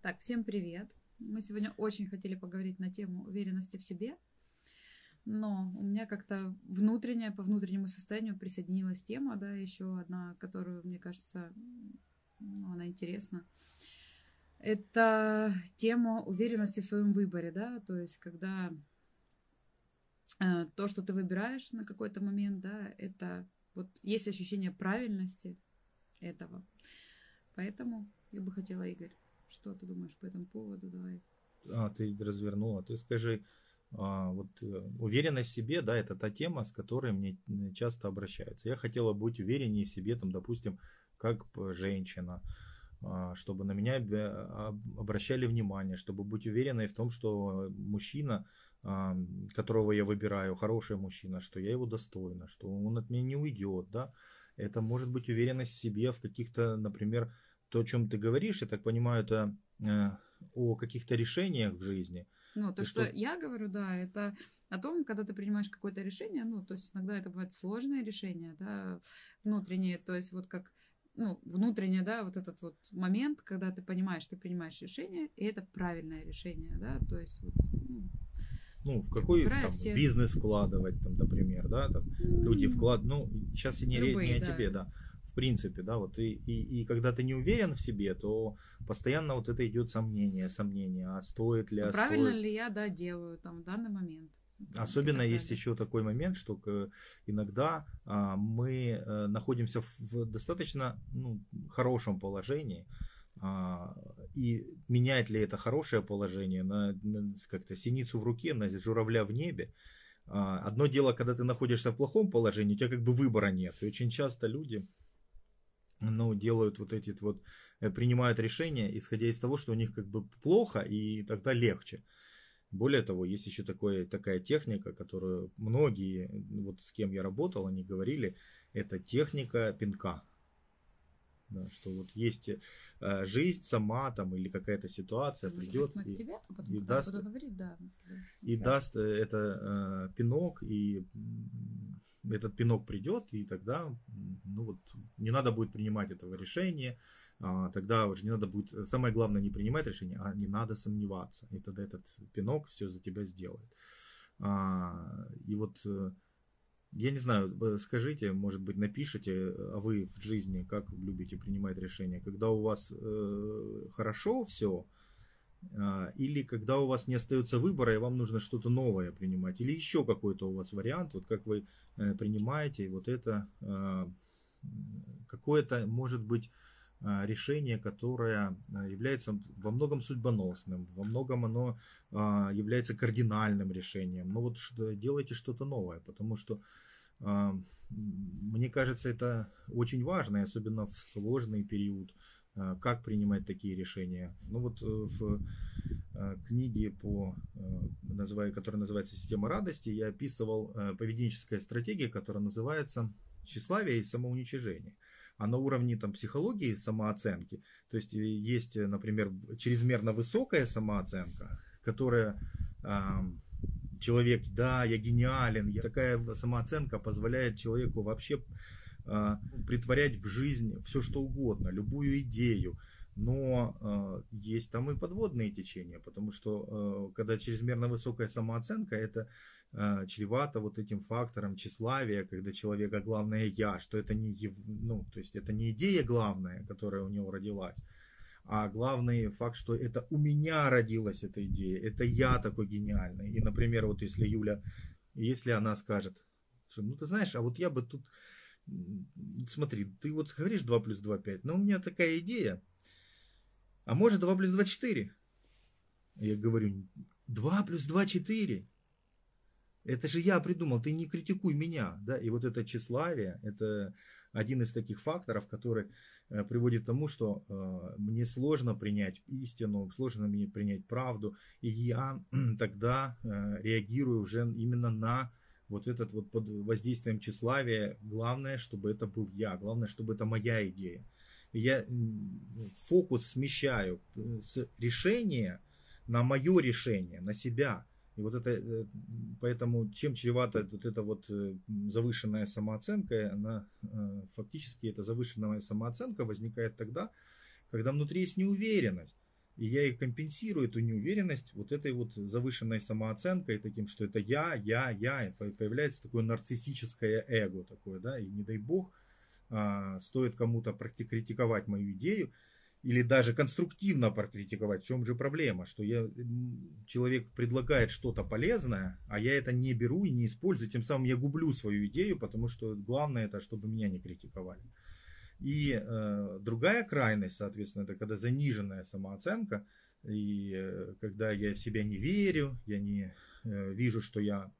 Так, всем привет. Мы сегодня очень хотели поговорить на тему уверенности в себе, но у меня как-то внутренняя, по внутреннему состоянию присоединилась тема, да, еще одна, которую, мне кажется, ну, она интересна. Это тема уверенности в своем выборе, да, то есть когда э, то, что ты выбираешь на какой-то момент, да, это вот есть ощущение правильности этого. Поэтому я бы хотела, Игорь, что ты думаешь по этому поводу? Давай. А, ты развернула. Ты скажи, а, вот э, уверенность в себе, да, это та тема, с которой мне часто обращаются. Я хотела быть увереннее в себе, там, допустим, как женщина, а, чтобы на меня обращали внимание, чтобы быть уверенной в том, что мужчина, а, которого я выбираю, хороший мужчина, что я его достойна, что он от меня не уйдет, да. Это может быть уверенность в себе в каких-то, например, то, о чем ты говоришь, я так понимаю, это э, о каких-то решениях в жизни. Ну, то, что, что я говорю, да, это о том, когда ты принимаешь какое-то решение, ну, то есть иногда это бывает сложное решение, да, внутреннее, то есть вот как, ну, внутреннее, да, вот этот вот момент, когда ты понимаешь, ты принимаешь решение, и это правильное решение, да, то есть вот, ну, ну, в какой там, все... бизнес вкладывать, там, например, да, там, mm. люди вклад, ну, сейчас и не, Любые, не о да. тебе, да, принципе, да, вот и, и, и когда ты не уверен в себе, то постоянно вот это идет сомнение, сомнение, а стоит ли, а, а правильно стоит... ли я, да, делаю там в данный момент. Особенно есть еще такой момент, что иногда а, мы а, находимся в, достаточно ну, хорошем положении, а, и меняет ли это хорошее положение на, на как-то синицу в руке, на журавля в небе. Одно дело, когда ты находишься в плохом положении, у тебя как бы выбора нет. И очень часто люди ну, делают вот эти вот, э, принимают решения, исходя из того, что у них как бы плохо, и тогда легче. Более того, есть еще такое, такая техника, которую многие, вот с кем я работал, они говорили, это техника пинка. Да, что вот есть э, жизнь сама там или какая-то ситуация придет и, тебе, а потом, и даст, говорить, да, и да. даст это э, пинок и этот пинок придет и тогда ну вот не надо будет принимать этого решения, а, тогда уже не надо будет самое главное не принимать решение, а не надо сомневаться и тогда этот пинок все за тебя сделает. А, и вот э, я не знаю, скажите, может быть, напишите, а вы в жизни как любите принимать решения, когда у вас э, хорошо все, э, или когда у вас не остается выбора, и вам нужно что-то новое принимать, или еще какой-то у вас вариант, вот как вы э, принимаете вот это, э, какое-то, может быть, а, решение, которое а, является во многом судьбоносным, во многом оно а, является кардинальным решением. Но вот делайте что-то новое, потому что мне кажется, это очень важно, особенно в сложный период, как принимать такие решения. Ну вот э, в книге, по, э, которая называется «Система радости», я описывал э, поведенческая стратегия, которая называется «Тщеславие и самоуничижение» а на уровне там, психологии самооценки, то есть э, есть, э, например, чрезмерно высокая самооценка, которая э, человек, да, я гениален, я, такая самооценка позволяет человеку вообще э, притворять в жизнь все что угодно, любую идею, но э, есть там и подводные течения, потому что э, когда чрезмерно высокая самооценка, это э, чревато вот этим фактором тщеславия, когда человека главное я, что это не ев, ну, то есть это не идея главная, которая у него родилась, а главный факт, что это у меня родилась эта идея, это я такой гениальный. И, например, вот если Юля, если она скажет, что, ну ты знаешь, а вот я бы тут, смотри, ты вот говоришь 2 плюс 2 5, но у меня такая идея, а может 2 плюс 2 4? Я говорю, 2 плюс 2 4. Это же я придумал, ты не критикуй меня. Да? И вот это тщеславие, это один из таких факторов, который э, приводит к тому, что э, мне сложно принять истину, сложно мне принять правду, и я тогда э, реагирую уже именно на вот этот вот под воздействием тщеславия. Главное, чтобы это был я, главное, чтобы это моя идея я фокус смещаю э, с решения на мое решение, на себя. И вот это, э, поэтому чем чревата вот эта вот э, завышенная самооценка, она фактически эта завышенная самооценка возникает тогда, когда внутри есть неуверенность. И я и компенсирую эту неуверенность вот этой вот завышенной самооценкой, таким, что это я, я, я, и появляется такое нарциссическое эго такое, да, и не дай бог, а, стоит кому-то критиковать мою идею, или даже конструктивно прокритиковать. В чем же проблема? Что я, человек предлагает что-то полезное, а я это не беру и не использую. Тем самым я гублю свою идею, потому что главное это, чтобы меня не критиковали. И э, другая крайность, соответственно, это когда заниженная самооценка, и э, когда я в себя не верю, я не э, вижу, что я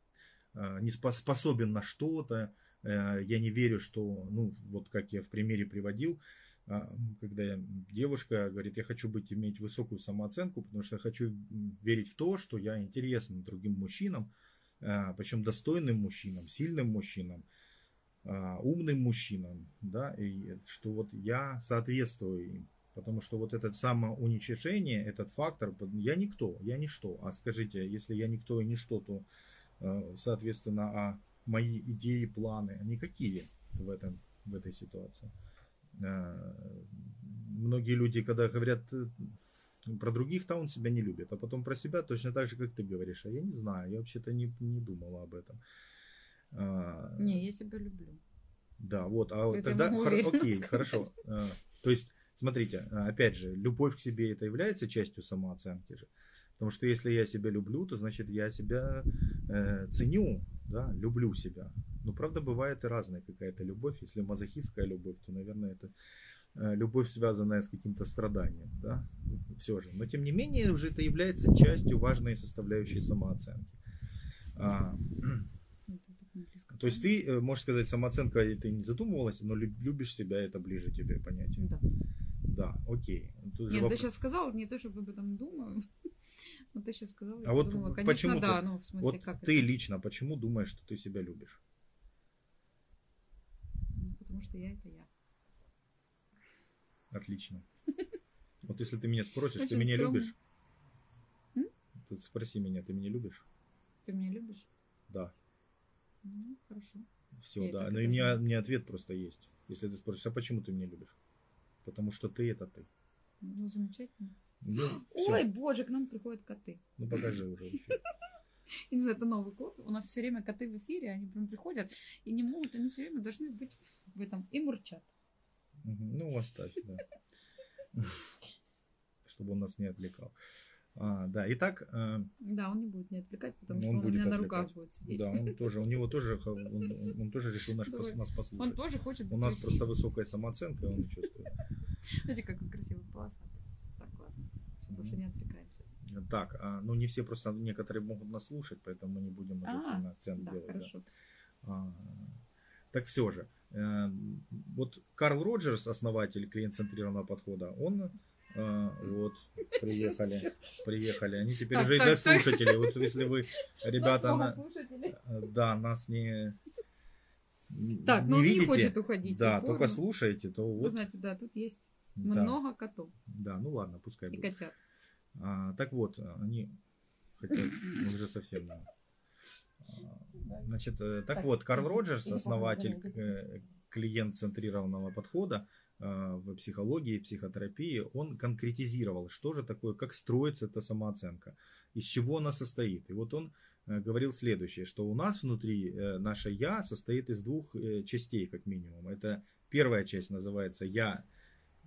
э, не способен на что-то, э, я не верю, что, ну, вот как я в примере приводил, а, когда девушка говорит, я хочу быть, иметь высокую самооценку, потому что я хочу верить в то, что я интересен другим мужчинам, а, причем достойным мужчинам, сильным мужчинам, а, умным мужчинам, да, и что вот я соответствую им. Потому что вот это самоуничижение, этот фактор, я никто, я ничто. А скажите, если я никто и ничто, то, соответственно, а мои идеи, планы, они какие в, этом, в этой ситуации? А, многие люди, когда говорят э, про других-то он себя не любит, а потом про себя точно так же, как ты говоришь. А я не знаю, я вообще-то не, не думала об этом. А, не, я себя люблю. Да, вот, а это тогда хор- окей, сказать. хорошо. А, то есть, смотрите, опять же, любовь к себе это является частью самооценки же. Потому что если я себя люблю, то значит я себя э, ценю, да, люблю себя. Но правда бывает и разная какая-то любовь. Если мазохистская любовь, то, наверное, это э, любовь, связанная с каким-то страданием, да, все же. Но тем не менее, уже это является частью важной составляющей самооценки. А, то есть ты, э, можешь сказать, самооценка, ты не задумывалась, но любишь себя, это ближе тебе понятие. Да. Да, окей. Тут Нет, вопрос... ты сейчас сказал, не то, чтобы об этом думаю. Но ты сейчас сказал, а вот думала, конечно, почему да, ну, в смысле, вот как ты это? лично почему думаешь, что ты себя любишь? Ну, потому что я это я. Отлично. Вот если ты меня спросишь, ты меня любишь? Тут спроси меня, ты меня любишь? Ты меня любишь? Да. Ну, хорошо. Все, да. Но и мне, мне ответ просто есть. Если ты спросишь, а почему ты меня любишь? Потому что ты это ты. Ну, замечательно. Ну, Ой, боже, к нам приходят коты. Ну, покажи уже. Я не знаю, это Новый год. У нас все время коты в эфире, они прям приходят и не могут, они все время должны быть в этом и мурчат. Ну, оставь, да. Чтобы он нас не отвлекал. А, да, итак... Э, да, он не будет не отвлекать, потому что он, он у меня отвлекать. на руках будет сидеть. Да, он тоже, у него тоже, он, он тоже решил наш, Давай. нас послушать. Он тоже хочет У нас просто высокая самооценка, и он чувствует. Смотрите, как он красивый полосатый. Так, ладно, больше не отвлекаемся. Так, а, ну не все просто, некоторые могут нас слушать, поэтому мы не будем уже а, сильно акцент делать. Хорошо. А, так все же, э, вот Карл Роджерс, основатель клиент-центрированного подхода, он а, вот, приехали, приехали. Они теперь уже так, слушатели. Вот если вы, ребята, на, да, нас не так, не ну видите, не хочет уходить. Да, только слушаете, то вот. Вы знаете, да, тут есть да. много котов. Да, ну ладно, пускай И будет. котят. А, так вот, они хотят уже совсем да. Значит, э, так, так вот, Карл Роджерс, основатель э, клиент-центрированного подхода, а, в психологии, психотерапии, он конкретизировал, что же такое, как строится эта самооценка, из чего она состоит. И вот он э, говорил следующее, что у нас внутри э, наше «я» состоит из двух э, частей, как минимум. Это первая часть называется «я»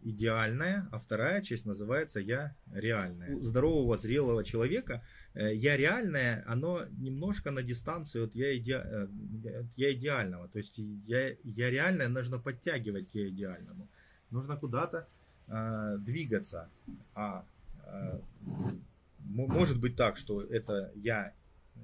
идеальная, а вторая часть называется «я реальная». У здорового, зрелого человека «я реальная», оно немножко на дистанцию от «я, иде... от я идеального». То есть я, «я реальная» нужно подтягивать к «я идеальному» нужно куда-то э, двигаться. А э, может быть так, что это я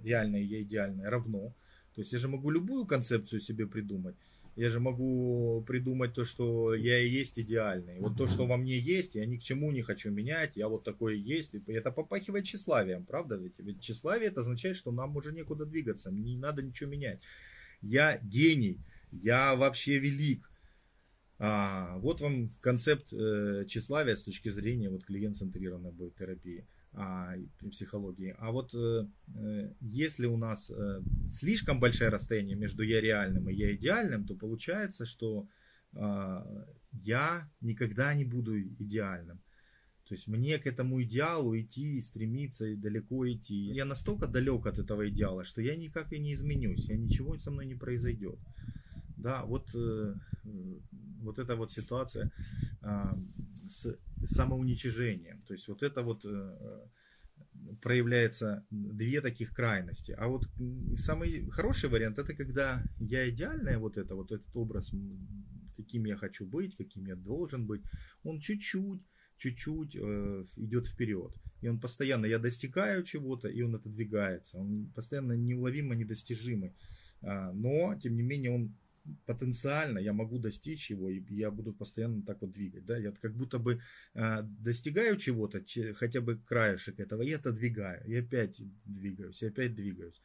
реальное, я идеальное равно. То есть я же могу любую концепцию себе придумать. Я же могу придумать то, что я и есть идеальный. Вот то, что во мне есть, я ни к чему не хочу менять, я вот такой есть. И это попахивает тщеславием, правда ведь? Ведь тщеславие это означает, что нам уже некуда двигаться, не надо ничего менять. Я гений, я вообще велик, а, вот вам концепт э, тщеславия с точки зрения вот, клиент-центрированной терапии психологии. А вот э, э, если у нас э, слишком большое расстояние между я реальным и я идеальным, то получается, что э, я никогда не буду идеальным. То есть мне к этому идеалу идти, стремиться и далеко идти. Я настолько далек от этого идеала, что я никак и не изменюсь, я ничего со мной не произойдет. Да, вот, вот эта вот ситуация а, с самоуничижением. То есть вот это вот э, проявляется две таких крайности. А вот самый хороший вариант это когда я идеальная вот это вот этот образ, каким я хочу быть, каким я должен быть, он чуть-чуть чуть-чуть э, идет вперед. И он постоянно, я достигаю чего-то, и он отодвигается. Он постоянно неуловимо недостижимый. А, но, тем не менее, он потенциально, я могу достичь его, и я буду постоянно так вот двигать. Да? Я как будто бы а, достигаю чего-то, хотя бы краешек этого, и отодвигаю, и опять двигаюсь, и опять двигаюсь.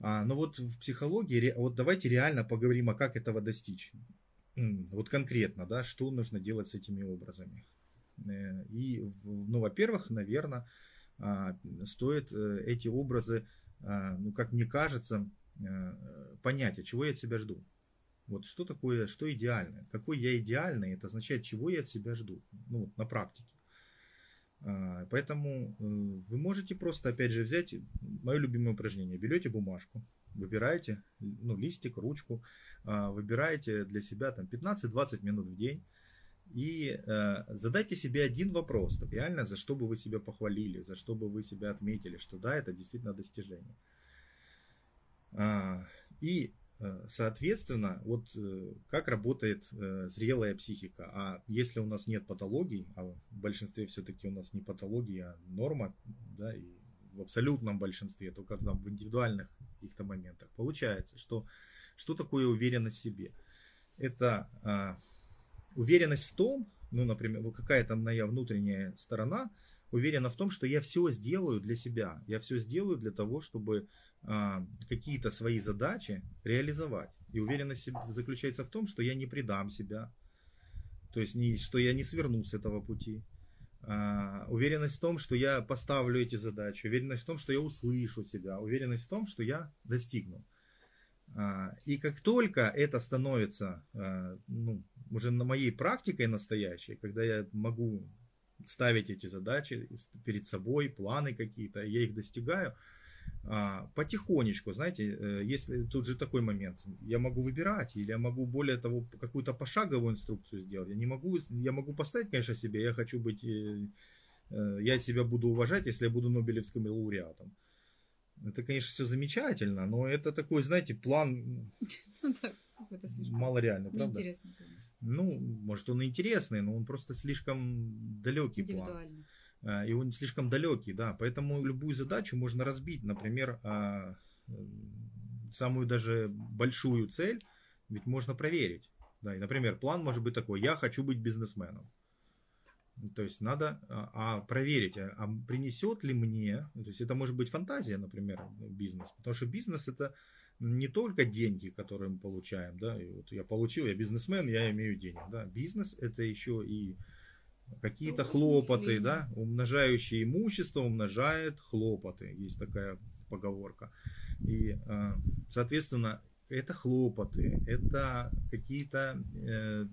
А, но вот в психологии, вот давайте реально поговорим, а как этого достичь. Вот конкретно, да, что нужно делать с этими образами. Э, и, ну, во-первых, наверное, а, стоит э, эти образы, а, ну, как мне кажется, э, понять, а чего я от себя жду. Вот что такое, что идеальное? Какой я идеальный, это означает, чего я от себя жду. Ну, на практике. А, поэтому вы можете просто, опять же, взять мое любимое упражнение. Берете бумажку, выбираете ну, листик, ручку, выбираете для себя там 15-20 минут в день и э, задайте себе один вопрос, так реально, за что бы вы себя похвалили, за что бы вы себя отметили, что да, это действительно достижение. А, и, э, соответственно, вот э, как работает э, зрелая психика. А если у нас нет патологий, а в большинстве все-таки у нас не патология, а норма, да, и в абсолютном большинстве, только там в индивидуальных каких-то моментах, получается, что что такое уверенность в себе? Это а, уверенность в том, ну, например, какая-то моя внутренняя сторона уверена в том, что я все сделаю для себя, я все сделаю для того, чтобы а, какие-то свои задачи реализовать. И уверенность заключается в том, что я не предам себя, то есть не, что я не сверну с этого пути. А, уверенность в том, что я поставлю эти задачи, уверенность в том, что я услышу себя, уверенность в том, что я достигну. А, и как только это становится а, ну, уже на моей практикой настоящей, когда я могу ставить эти задачи перед собой, планы какие-то, я их достигаю, а, потихонечку, знаете, э, если тут же такой момент, я могу выбирать, или я могу более того какую-то пошаговую инструкцию сделать, я не могу, я могу поставить, конечно, себе, я хочу быть, э, э, я себя буду уважать, если я буду Нобелевским лауреатом. Это, конечно, все замечательно, но это такой, знаете, план ну мало реально, правда? Ну, может, он интересный, но он просто слишком далекий план. А, и он слишком далекий, да. Поэтому любую задачу можно разбить. Например, а, самую даже большую цель ведь можно проверить. Да, и, например, план может быть такой, я хочу быть бизнесменом. То есть надо а, а проверить, а, а принесет ли мне, то есть это может быть фантазия, например, бизнес, потому что бизнес это не только деньги, которые мы получаем, да, и вот я получил, я бизнесмен, я имею денег, да, бизнес это еще и какие-то ну, хлопоты, да, умножающее имущество умножает хлопоты, есть такая поговорка, и, а, соответственно, это хлопоты, это какие-то э,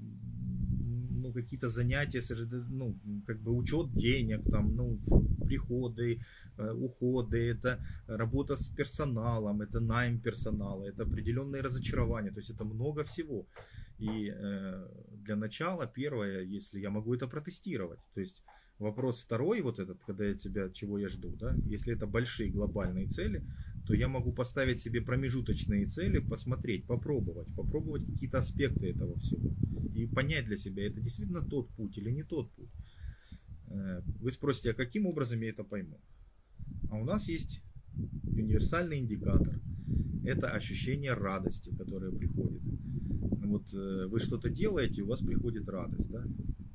ну, какие-то занятия, ну, как бы учет денег, там, ну, приходы, э, уходы, это работа с персоналом, это найм персонала, это определенные разочарования, то есть это много всего. И э, для начала, первое, если я могу это протестировать, то есть вопрос второй, вот этот, когда я тебя, чего я жду, да, если это большие глобальные цели, то я могу поставить себе промежуточные цели, посмотреть, попробовать, попробовать какие-то аспекты этого всего и понять для себя, это действительно тот путь или не тот путь. Э, вы спросите, а каким образом я это пойму? А у нас есть универсальный индикатор. Это ощущение радости, которое приходит. Вот э, вы что-то делаете, у вас приходит радость. Да?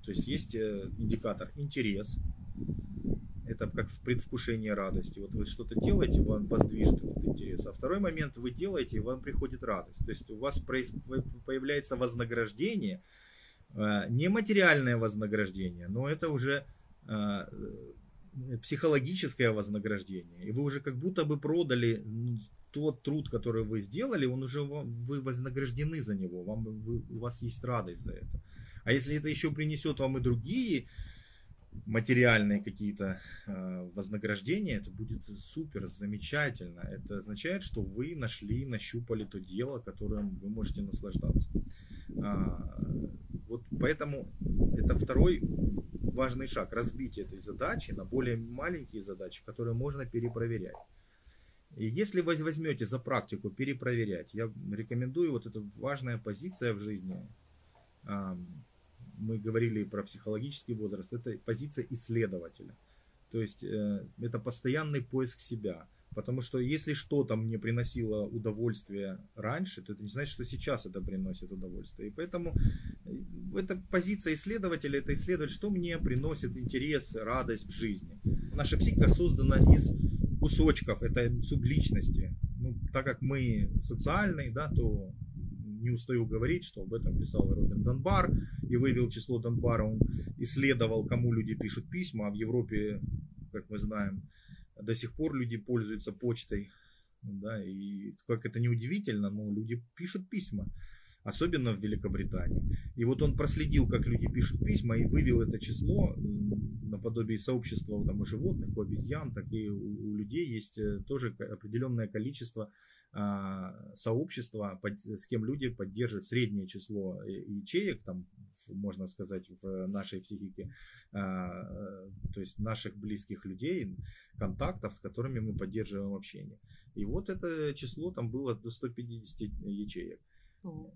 То есть есть э, индикатор интерес, это как в предвкушении радости. Вот вы что-то делаете, вам вас движет этот интерес. А второй момент вы делаете, и вам приходит радость. То есть у вас появляется вознаграждение, э, не материальное вознаграждение, но это уже э, психологическое вознаграждение. И вы уже как будто бы продали тот труд, который вы сделали, он уже вы вознаграждены за него, вам, вы, у вас есть радость за это. А если это еще принесет вам и другие материальные какие-то э, вознаграждения, это будет супер, замечательно. Это означает, что вы нашли, нащупали то дело, которым вы можете наслаждаться. А, вот поэтому это второй важный шаг, разбить этой задачи на более маленькие задачи, которые можно перепроверять. И если вы возьмете за практику перепроверять, я рекомендую, вот эта важная позиция в жизни, мы говорили про психологический возраст, это позиция исследователя. То есть э, это постоянный поиск себя. Потому что если что-то мне приносило удовольствие раньше, то это не значит, что сейчас это приносит удовольствие. И поэтому э, эта позиция исследователя, это исследовать, что мне приносит интерес, радость в жизни. Наша психика создана из кусочков, это субличности. Ну, так как мы социальные, да, то не устаю говорить, что об этом писал Робин Донбар и вывел число Донбара. Он исследовал, кому люди пишут письма, а в Европе, как мы знаем, до сих пор люди пользуются почтой. Да, и как это не удивительно, но люди пишут письма особенно в Великобритании. И вот он проследил, как люди пишут письма и вывел это число наподобие сообщества там, у животных, у обезьян, так и у, у людей есть э, тоже определенное количество сообщества, под, с кем люди поддерживают среднее число ячеек, там, можно сказать, в нашей психике, а, э, то есть наших близких людей, контактов, с которыми мы поддерживаем общение. И вот это число там было до 150 ячеек. О,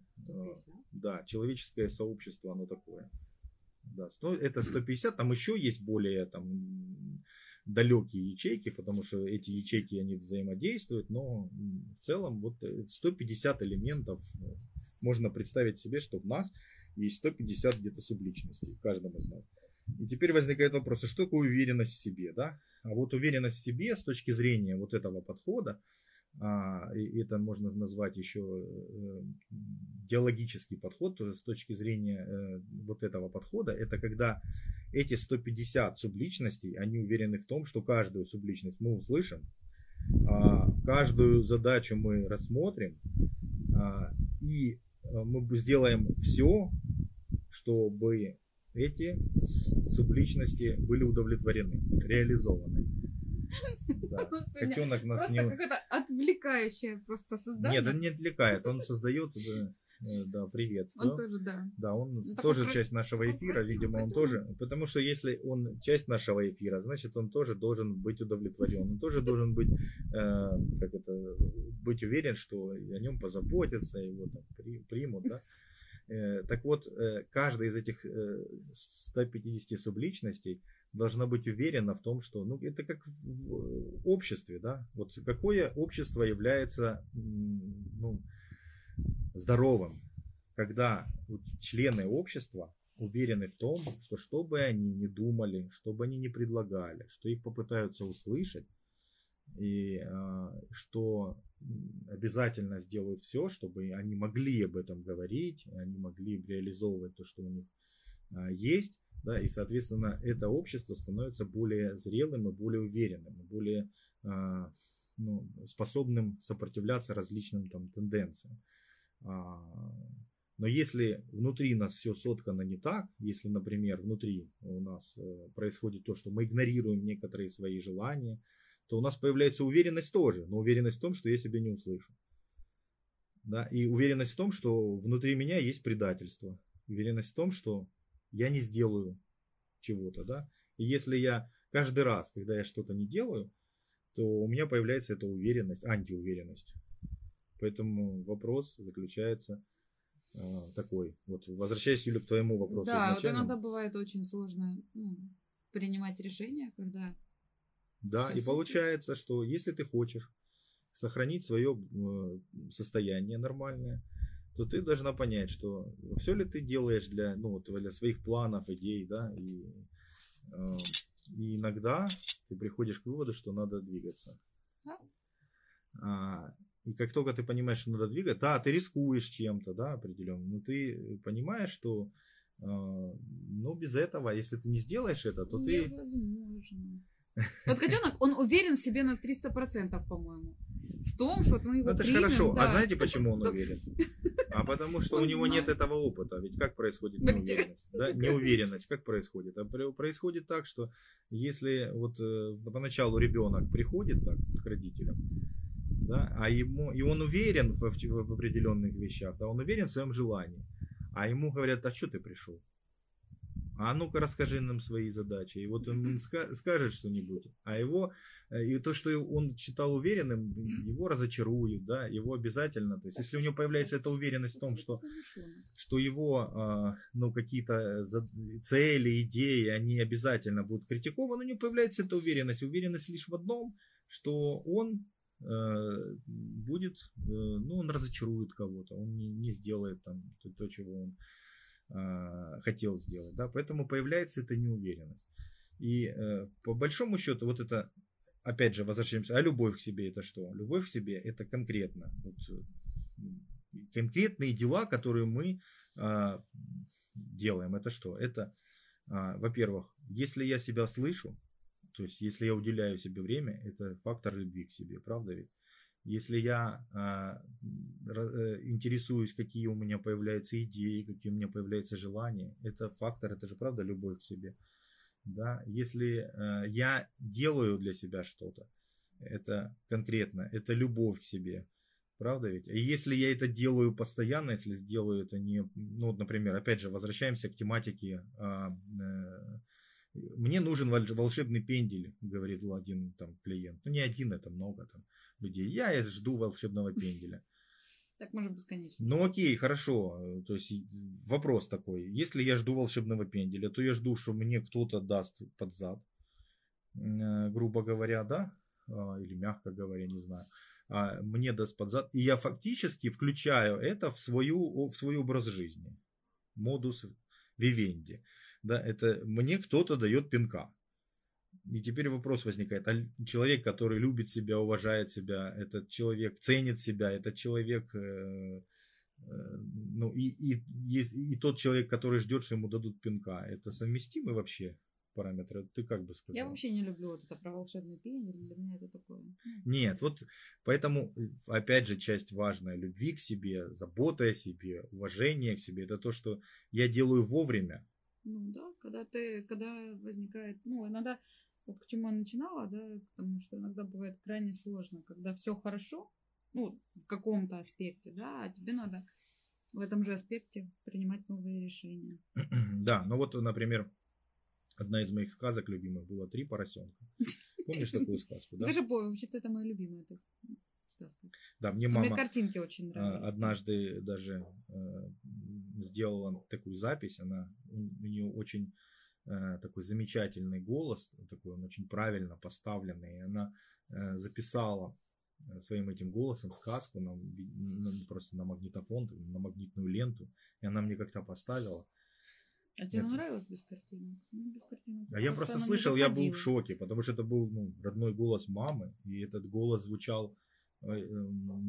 да, человеческое сообщество, оно такое. Да, это 150, там еще есть более там, далекие ячейки, потому что эти ячейки, они взаимодействуют, но в целом вот 150 элементов можно представить себе, что в нас есть 150 где-то субличностей, в каждом из нас. И теперь возникает вопрос, а что такое уверенность в себе, да? А вот уверенность в себе с точки зрения вот этого подхода, и это можно назвать еще э, диалогический подход, то с точки зрения э, вот этого подхода, это когда эти 150 субличностей, они уверены в том, что каждую субличность мы услышим, а, каждую задачу мы рассмотрим, а, и э, мы сделаем все, чтобы эти субличности были удовлетворены, реализованы. Да. Котенок нас просто не... какое-то отвлекающее просто создание. Нет, он не отвлекает, он создает да, э, да, приветствие. Он тоже, да. Да, он ну, тоже про... часть нашего эфира, видимо, он тоже. Потому что если он часть нашего эфира, значит, он тоже должен быть удовлетворен. Он тоже должен быть, э, как это, быть уверен, что о нем позаботятся, его там при, примут, да. Э, так вот, э, каждая из этих 150 субличностей должна быть уверена в том, что ну, это как в обществе, да, вот какое общество является ну, здоровым, когда члены общества уверены в том, что что бы они ни думали, что бы они ни предлагали, что их попытаются услышать, и э, что обязательно сделают все, чтобы они могли об этом говорить, они могли реализовывать то, что у них э, есть, да, и, соответственно, это общество становится более зрелым и более уверенным, более а, ну, способным сопротивляться различным там, тенденциям. А, но если внутри нас все соткано не так, если, например, внутри у нас э, происходит то, что мы игнорируем некоторые свои желания, то у нас появляется уверенность тоже, но уверенность в том, что я себя не услышу. Да? И уверенность в том, что внутри меня есть предательство. Уверенность в том, что я не сделаю чего-то, да. И если я каждый раз, когда я что-то не делаю, то у меня появляется эта уверенность, антиуверенность. Поэтому вопрос заключается э, такой. Вот возвращаясь, Юля, к твоему вопросу. Да, вот иногда бывает очень сложно ну, принимать решения, когда... Да, и получается, что если ты хочешь сохранить свое э, состояние нормальное, то ты должна понять, что все ли ты делаешь для, ну, для своих планов, идей, да, и, э, и иногда ты приходишь к выводу, что надо двигаться. А, и как только ты понимаешь, что надо двигаться, да, ты рискуешь чем-то, да, определенно, но ты понимаешь, что э, ну, без этого, если ты не сделаешь это, то Невозможно. ты... Вот котенок, он уверен в себе на 300%, по-моему. в том, что мы его Это же хорошо. да. А знаете, почему он уверен? А потому что Он у него нет знает. этого опыта. Ведь как происходит неуверенность? Да? Неуверенность как происходит? А происходит так, что если вот э, поначалу ребенок приходит так к родителям, да, а ему, и он уверен в, в- в определенных вещах, да, он уверен в своем желании, а ему говорят, а что ты пришел? А ну-ка расскажи нам свои задачи. И вот он ска- скажет что-нибудь, а его Э, И то, что он считал уверенным, его разочаруют, да, его обязательно. То есть, если у него появляется эта уверенность в том, что, что его, а, ну, какие-то за- цели, идеи, они обязательно будут критикованы, у него появляется эта уверенность. Уверенность лишь в одном, что он э, будет, э, ну, он разочарует кого-то, он не, не сделает там то, чего он а, хотел сделать, да, поэтому появляется эта неуверенность. И э, по большому счету вот это опять же, возвращаемся, а любовь к себе это что? Любовь к себе это конкретно. Вот, э, конкретные дела, которые мы а, делаем. Это что? Это, а, во-первых, если я себя слышу, то есть если я уделяю себе время, это фактор любви к себе, правда ведь? Если я а, э, интересуюсь, какие у меня появляются идеи, какие у меня появляются желания, это фактор, это же правда любовь к себе да, если э, я делаю для себя что-то, это конкретно, это любовь к себе, правда ведь? И если я это делаю постоянно, если сделаю это не, ну, вот, например, опять же, возвращаемся к тематике, а, э, мне нужен волшебный пендель, говорит один там клиент, ну не один, это много там людей, я жду волшебного пенделя. Так можно бесконечно. Ну окей, хорошо. То есть вопрос такой. Если я жду волшебного пенделя, то я жду, что мне кто-то даст под зад. Э, Грубо говоря, да? А, Или мягко говоря, не знаю. А, Мне даст под зад. И я фактически включаю это в, свою, в свой образ жизни. Модус вивенди. Да, это мне кто-то дает пинка. И теперь вопрос возникает. А человек, который любит себя, уважает себя, этот человек ценит себя, этот человек, э, э, ну и, и, и, и тот человек, который ждет, что ему дадут пинка, это совместимы вообще параметры? Ты как бы сказал? Я вообще не люблю вот это про волшебный пендель. Для меня это такое. ну, Нет, вот поэтому, опять же, часть важная любви к себе, забота о себе, уважение к себе, это то, что я делаю вовремя. Ну да, когда ты, когда возникает, ну иногда, вот к чему я начинала, да, потому что иногда бывает крайне сложно, когда все хорошо, ну, в каком-то аспекте, да, а тебе надо в этом же аспекте принимать новые решения. Да, ну вот, например, одна из моих сказок любимых была «Три поросенка». Помнишь такую сказку, да? Я же помню, вообще-то это моя любимая эта сказка. Да, мне Мне мама картинки очень а, нравились. однажды даже э, сделала такую запись, она у нее очень э, такой замечательный голос, такой он очень правильно поставленный, и она э, записала э, своим этим голосом сказку на, на- просто на магнитофон, на магнитную ленту, и она мне как-то поставила. А тебе это- нравилось без картинок? Ну, без картинок. А я просто слышал, я был в шоке, потому что это был ну, родной голос мамы, и этот голос звучал э, э,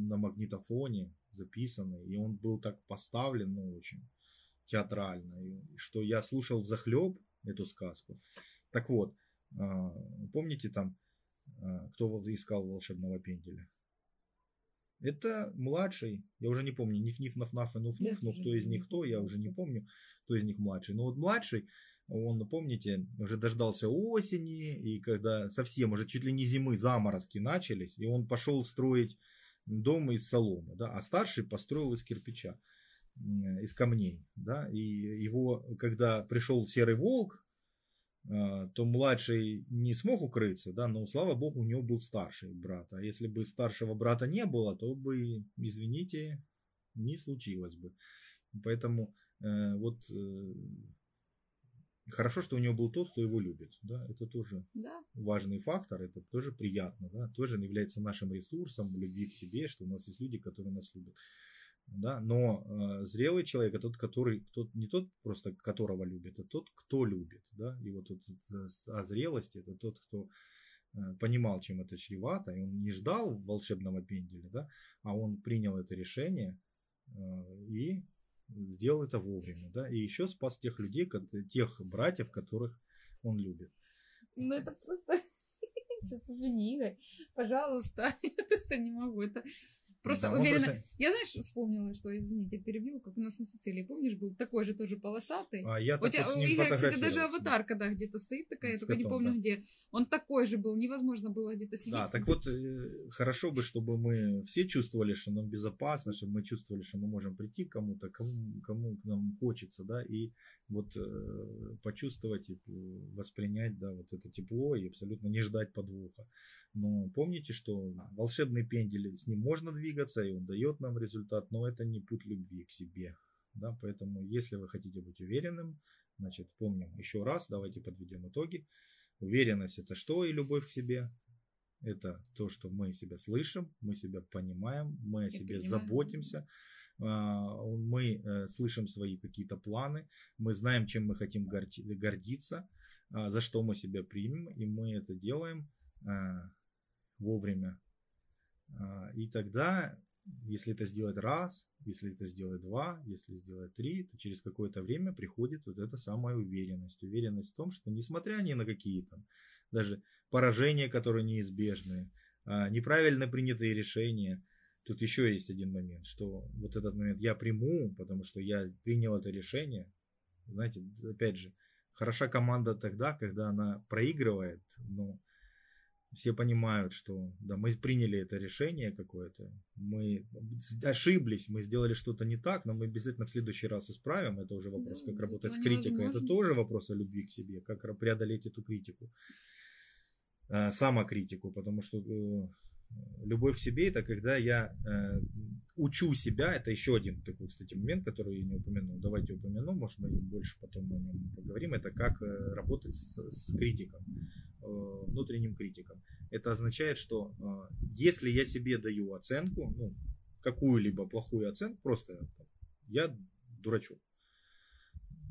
на магнитофоне записанный, и он был так поставлен, ну, очень театрально, и что я слушал в захлеб эту сказку. Так вот, а, помните там, а, кто искал волшебного пенделя? Это младший, я уже не помню, ниф-ниф, наф-наф и Я нуф-нуф, ну тоже кто из них кто, я уже не помню, кто из них младший. Но вот младший, он, помните, уже дождался осени, и когда совсем уже чуть ли не зимы заморозки начались, и он пошел строить дом из соломы, да, а старший построил из кирпича, из камней, да, и его, когда пришел серый волк, а, то младший не смог укрыться, да, но слава богу, у него был старший брат, а если бы старшего брата не было, то бы, извините, не случилось бы. Поэтому э, вот э, хорошо, что у него был тот, кто его любит, да, это тоже Да, важный фактор, это тоже приятно, да, тоже является нашим ресурсом любви к себе, что у нас есть люди, которые нас любят. Да, но э, зрелый человек это тот, который, тот, не тот просто, которого любит, а тот, кто любит. Да? И вот, вот это с- о зрелости это тот, кто э, понимал, чем это чревато, и он не ждал волшебного пенделя, да, а он принял это решение э, и сделал это вовремя. Да? И еще спас тех людей, тех братьев, которых он любит. ну это просто Сейчас извини, Игорь, пожалуйста, я просто не могу. Это Просто да, уверена. Просто... Я, знаешь, вспомнила, что, извините, перебил, как у нас на Сицилии, помнишь, был такой же тоже полосатый. А я у тебя, у Игоря, кстати, даже аватарка, да, где-то стоит такая, я только не помню да. где. Он такой же был, невозможно было где-то сидеть. Да, так вот, э, хорошо бы, чтобы мы все чувствовали, что нам безопасно, чтобы мы чувствовали, что мы можем прийти к кому-то, кому, кому к нам хочется, да, и вот э, почувствовать и воспринять, да, вот это тепло и абсолютно не ждать подвоха. Но помните, что волшебный пендель, с ним можно двигаться, и он дает нам результат, но это не путь любви к себе. Да, поэтому, если вы хотите быть уверенным, значит, помним еще раз, давайте подведем итоги. Уверенность это что и любовь к себе? Это то, что мы себя слышим, мы себя понимаем, мы о себе понимаю. заботимся, а, мы э, слышим свои какие-то планы, мы знаем, чем мы хотим гордиться, а, за что мы себя примем, и мы это делаем а, вовремя. И тогда, если это сделать раз, если это сделать два, если сделать три, то через какое-то время приходит вот эта самая уверенность. Уверенность в том, что несмотря ни на какие там даже поражения, которые неизбежны, неправильно принятые решения, Тут еще есть один момент, что вот этот момент я приму, потому что я принял это решение. Знаете, опять же, хороша команда тогда, когда она проигрывает, но все понимают, что да, мы приняли это решение какое-то, мы ошиблись, мы сделали что-то не так, но мы обязательно в следующий раз исправим. Это уже вопрос, да, как работать с критикой. Невозможно. Это тоже вопрос о любви к себе, как преодолеть эту критику, а, самокритику, потому что э, любовь к себе это когда я э, учу себя, это еще один такой, кстати, момент, который я не упомянул. Давайте упомяну, может мы больше потом о нем поговорим. Это как э, работать с, с критиком, э, внутренним критиком. Это означает, что э, если я себе даю оценку, ну, какую-либо плохую оценку, просто я дурачок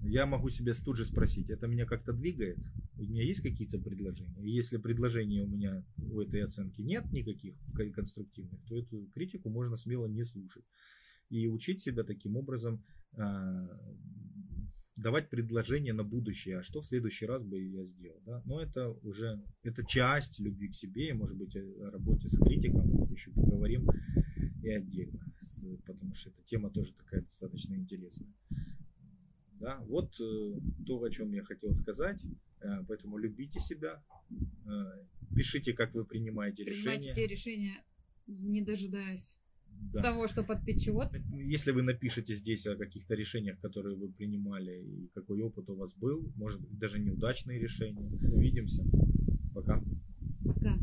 я могу себя тут же спросить, это меня как-то двигает? У меня есть какие-то предложения? И если предложений у меня у этой оценки нет никаких конструктивных, то эту критику можно смело не слушать. И учить себя таким образом а, давать предложения на будущее, а что в следующий раз бы я сделал. Да? Но это уже это часть любви к себе, и, может быть, о работе с критиком мы еще поговорим и отдельно, потому что эта тема тоже такая достаточно интересная. Да? Вот э, то, о чем я хотел сказать. Э, поэтому любите себя, э, пишите, как вы принимаете решения. Принимайте те решения, не дожидаясь да. того, что подпечет. Если вы напишите здесь о каких-то решениях, которые вы принимали, и какой опыт у вас был, может быть, даже неудачные решения. Увидимся. Пока. Пока.